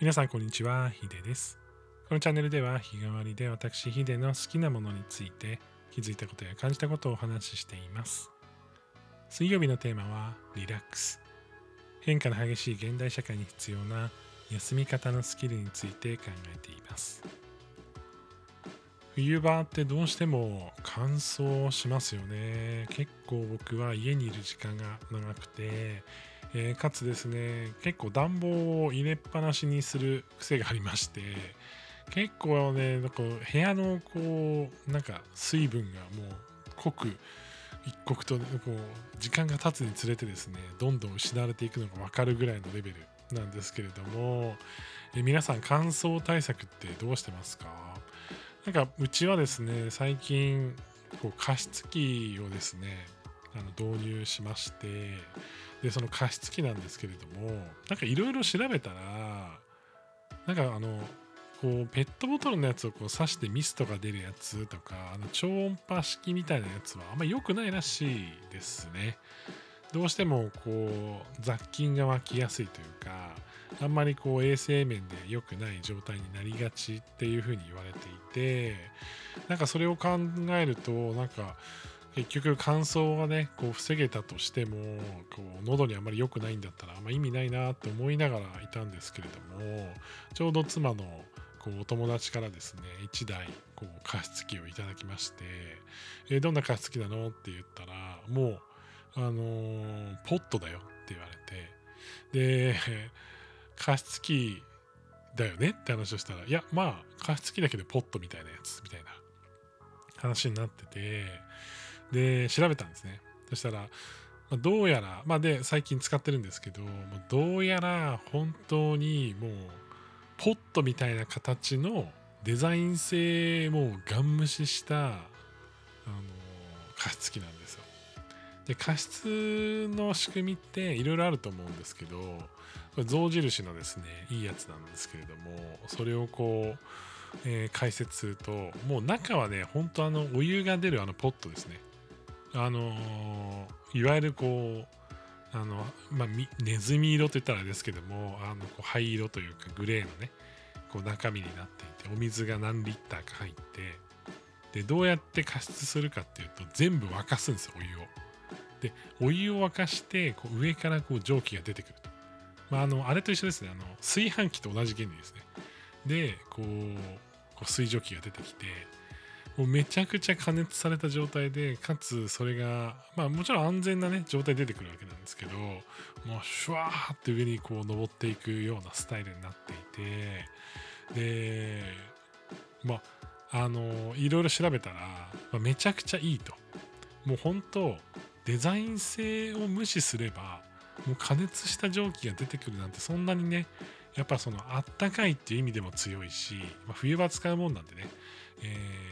皆さんこんにちは、ヒデです。このチャンネルでは日替わりで私ヒデの好きなものについて気づいたことや感じたことをお話ししています。水曜日のテーマはリラックス。変化の激しい現代社会に必要な休み方のスキルについて考えています。冬場ってどうしても乾燥しますよね。結構僕は家にいる時間が長くて、えーかつですね、結構暖房を入れっぱなしにする癖がありまして、結構ね、なんか部屋のこう、なんか水分がもう濃く、一刻とこう時間が経つにつれてですね、どんどん失われていくのが分かるぐらいのレベルなんですけれども、え皆さん乾燥対策ってどうしてますか？なんかうちはですね、最近こう加湿器をですね、あの導入しまして、で、その加湿器なんですけれども、なんかいろいろ調べたら、なんかあの、こうペットボトルのやつをこう刺してミストが出るやつとか、あの超音波式みたいなやつはあんま良くないらしいですね。どうしてもこう雑菌が湧きやすいというか、あんまりこう衛生面で良くない状態になりがちっていうふうに言われていて、なんかそれを考えると、なんか結局乾燥がね、こう防げたとしても、こう喉にあまり良くないんだったらあんま意味ないなと思いながらいたんですけれども、ちょうど妻のこうお友達からですね、1台こう加湿器をいただきまして、えーどんな加湿器なの？って言ったら、もう、あのーポットだよって言われて、で、加湿器だよね？って話をしたら、いや、まあ、加湿器だけどポットみたいなやつみたいな話になってて、で、調べたんですね。そしたら、まどうやら、まあで、最近使ってるんですけど、どうやら本当にもう、ポットみたいな形のデザイン性もガン無視した、あの、加湿器なんですよ。で、加湿の仕組みっていろいろあると思うんですけど、象印のですね、いいやつなんですけれども、それをこう、えー解説すると、もう中はね、本当あの、お湯が出るあのポットですね。あのーいわゆるこう、あの、まあ、ネズミ色と言ったらですけども、あの、こう灰色というかグレーのね、こう中身になっていて、お水が何リッターか入って、で、どうやって加湿するかっていうと、全部沸かすんですよ、お湯を。で、お湯を沸かして、こう上からこう蒸気が出てくると。まあ、あの、あれと一緒ですね、あの、炊飯器と同じ原理ですね。で、こう、こう水蒸気が出てきて、もうめちゃくちゃ加熱された状態で、かつそれが、まあもちろん安全なね、状態出てくるわけなんですけど、もうシュワーって上にこう登っていくようなスタイルになっていて、で、まあ、あの、いろいろ調べたら、まあめちゃくちゃいいと。もう本当、デザイン性を無視すれば、もう加熱した蒸気が出てくるなんてそんなにね、やっぱそのあったかいっていう意味でも強いし、まあ、冬場使うもんなんでね、えー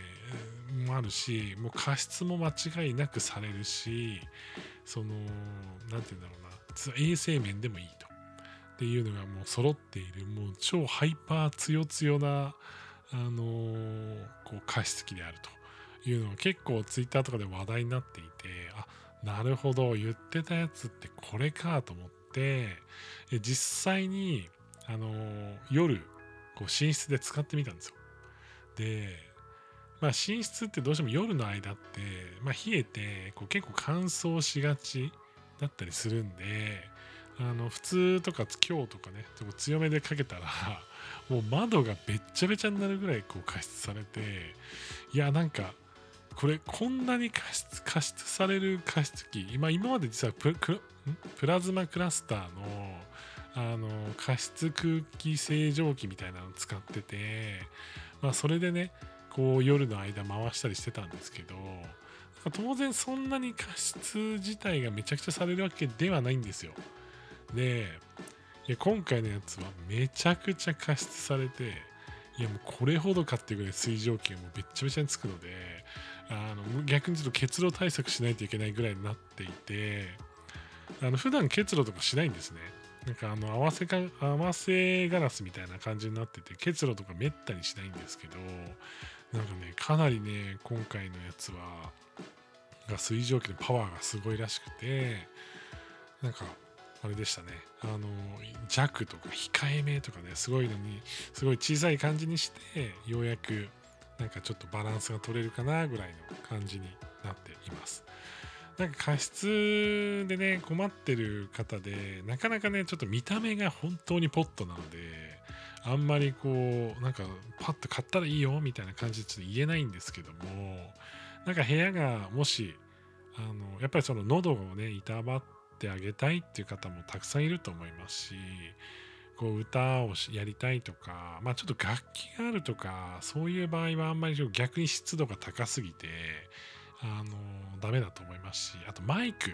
もあるし、もう加湿も間違いなくされるし、その、なんて言うんだろうな、衛生面でもいいと。っていうのがもう揃っている、もう超ハイパー強強な、あのーこう加湿器であるというのが結構ツイッターとかで話題になっていて、あ、なるほど、言ってたやつってこれかと思って、実際に、あのー夜、こう寝室で使ってみたんですよ。で、まあ、寝室ってどうしても夜の間って、まあ、冷えてこう結構乾燥しがちだったりするんであの普通とか今日とかねちょっと強めでかけたら もう窓がべっちゃべちゃになるぐらいこう加湿されていやなんかこれこんなに加湿加湿される加湿器今今まで実はプラズマクラスターのあの加湿空気清浄機みたいなの使ってて、まあ、それでねこう夜の間回したりしてたんですけど当然そんなに加湿自体がめちゃくちゃされるわけではないんですよ。でいや今回のやつはめちゃくちゃ加湿されていやもうこれほどかっていうぐらい水蒸気がもうべっちゃべちゃにつくのであの逆にちょっと結露対策しないといけないぐらいになっていてあの普段結露とかしないんですね。なんかあの合わせか合わせガラスみたいな感じになってて結露とかめったにしないんですけどなんかねかなりね今回のやつはが水蒸気のパワーがすごいらしくてなんかあれでしたね。あの弱とか控えめとかねすごいのにすごい小さい感じにしてようやくなんかちょっとバランスが取れるかなぐらいの感じになっています。なんか加湿でね困ってる方でなかなかねちょっと見た目が本当にポットなのであんまりこうなんかパッと買ったらいいよみたいな感じでちょっと言えないんですけどもなんか部屋がもしあのやっぱりその喉をねいたばってあげたいっていう方もたくさんいると思いますしこう歌をやりたいとか、まあ、ちょっと楽器があるとかそういう場合はあんまり逆に湿度が高すぎてあのダメだと思いますしあとマイク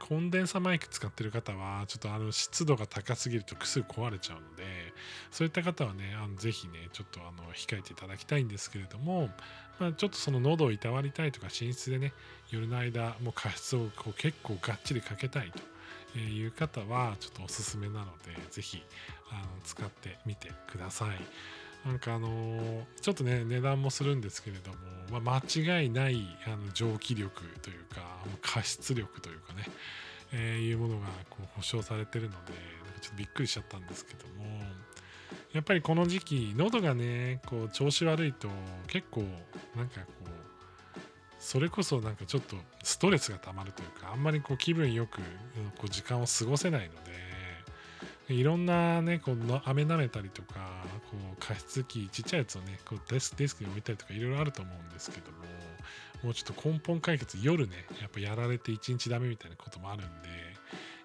コンデンサマイク使ってる方はちょっとあの湿度が高すぎるとすぐ壊れちゃうのでそういった方はねあのぜひねちょっとあの控えていただきたいんですけれども、まあ、ちょっとその喉をいたわりたいとか寝室でね夜の間もう加湿をこう結構がっちりかけたいという方はちょっとおすすめなのでぜひあの使ってみてください。なんかあのー、ちょっとね値段もするんですけれども、まあ、間違いないあの蒸気力というか加湿力というかね、えー、いうものがこう保証されてるのでちょっとびっくりしちゃったんですけどもやっぱりこの時期喉がねこう調子悪いと結構なんかこうそれこそなんかちょっとストレスがたまるというかあんまりこう気分よくこう時間を過ごせないのでいろんなね、この飴舐めたりとか、こう加湿器、ちっちゃいやつをね、こうデスデスクに置いたりとかいろいろあると思うんですけども、もうちょっと根本解決、夜ね、やっぱやられて一日ダメみたいなこともあるんで、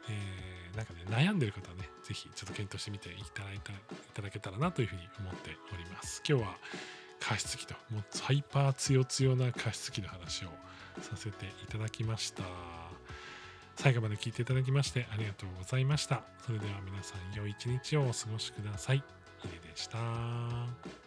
えー、なんかね、悩んでる方はね、ぜひちょっと検討してみていただいたいただけたらなというふうに思っております。今日は加湿器と、もうハイパー強強な加湿器の話をさせていただきました。最後まで聞いていただきましてありがとうございました。それでは皆さん良い一日をお過ごしください。ヒデでした。